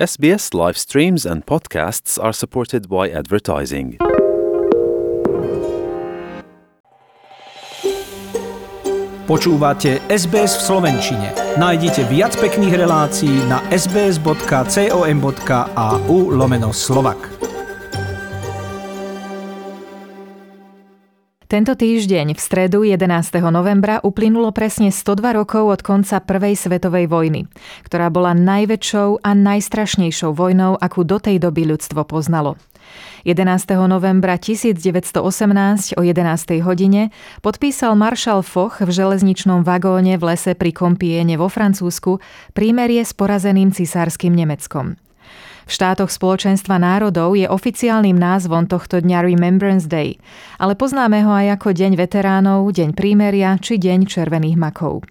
SBS live streams and podcasts are supported by advertising. Počúvate SBS v Slovenčine. Nájdite viac pekných relácií na sbs.com.au lomeno slovak. Tento týždeň v stredu 11. novembra uplynulo presne 102 rokov od konca Prvej svetovej vojny, ktorá bola najväčšou a najstrašnejšou vojnou, akú do tej doby ľudstvo poznalo. 11. novembra 1918 o 11. hodine podpísal maršal Foch v železničnom vagóne v lese pri Kompiene vo Francúzsku prímerie s porazeným cisárskym Nemeckom. Štátoch spoločenstva národov je oficiálnym názvom tohto dňa Remembrance Day, ale poznáme ho aj ako Deň veteránov, Deň prímeria či Deň červených makov.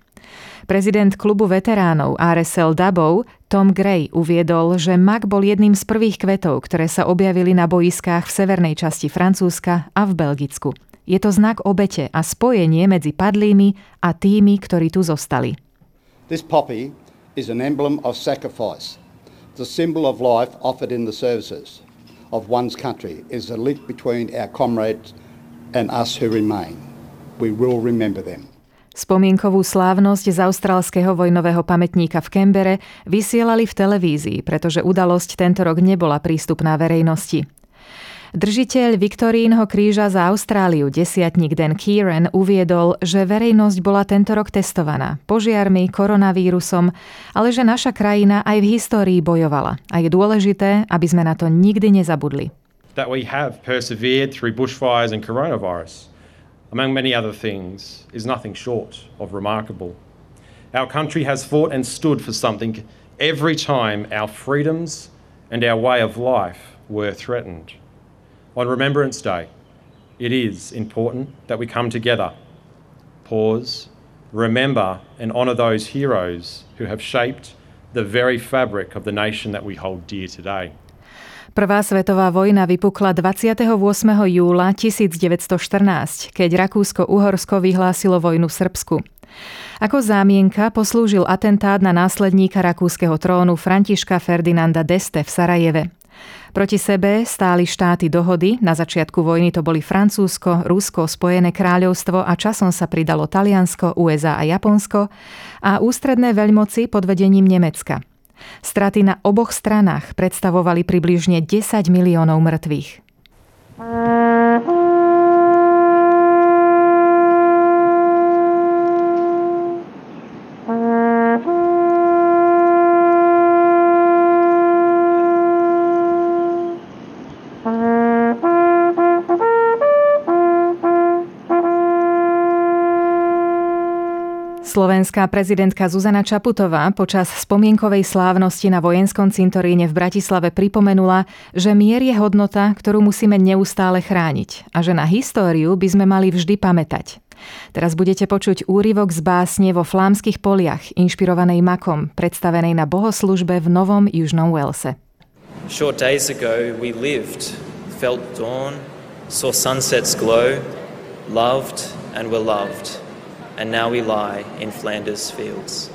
Prezident klubu veteránov RSL Dabov Tom Gray uviedol, že mak bol jedným z prvých kvetov, ktoré sa objavili na boiskách v severnej časti Francúzska a v Belgicku. Je to znak obete a spojenie medzi padlými a tými, ktorí tu zostali. This poppy is an emblem of sacrifice the symbol of life offered in the services of one's country is a link between our comrades and us who remain. We will remember them. Spomienkovú slávnosť z austrálskeho vojnového pamätníka v Kembere vysielali v televízii, pretože udalosť tento rok nebola prístupná verejnosti. Držiteľ Viktorínho kríža za Austráliu, desiatník Dan Kieran, uviedol, že verejnosť bola tento rok testovaná požiarmi, koronavírusom, ale že naša krajina aj v histórii bojovala a je dôležité, aby sme na to nikdy nezabudli. That we have persevered through bushfires and coronavirus, among many other things, is nothing short of remarkable. Our country has fought and stood for something every time our freedoms and our way of life were threatened. On Remembrance Day, it is important that we come together, pause, remember, and honour those heroes who have shaped the very fabric of the nation that we hold dear today. Prvá svetová vojna vypukla 28. júla 1914, keď Rakúsko-Uhorsko vyhlásilo vojnu Srbsku. Ako zámienka poslúžil atentát na následníka rakúskeho trónu Františka Ferdinanda d'Este v Sarajeve. Proti sebe stáli štáty dohody, na začiatku vojny to boli Francúzsko, Rusko, Spojené kráľovstvo a časom sa pridalo Taliansko, USA a Japonsko a ústredné veľmoci pod vedením Nemecka. Straty na oboch stranách predstavovali približne 10 miliónov mŕtvych. Slovenská prezidentka Zuzana Čaputová počas spomienkovej slávnosti na vojenskom cintoríne v Bratislave pripomenula, že mier je hodnota, ktorú musíme neustále chrániť a že na históriu by sme mali vždy pamätať. Teraz budete počuť úryvok z básne vo flámskych poliach, inšpirovanej makom, predstavenej na bohoslužbe v Novom Južnom Walese. Short days ago we lived, felt dawn, saw sunsets glow, loved and were loved and now we lie in Flanders fields.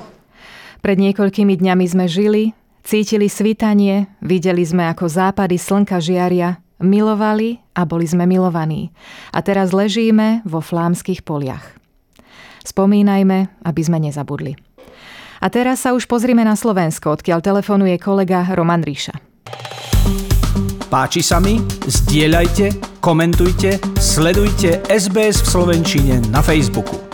Pred niekoľkými dňami sme žili, cítili svitanie, videli sme ako západy slnka žiaria, milovali a boli sme milovaní. A teraz ležíme vo flámskych poliach. Spomínajme, aby sme nezabudli. A teraz sa už pozrime na Slovensko, odkiaľ telefonuje kolega Roman Ríša. Páči sa mi? Zdieľajte, komentujte, sledujte SBS v Slovenčine na Facebooku.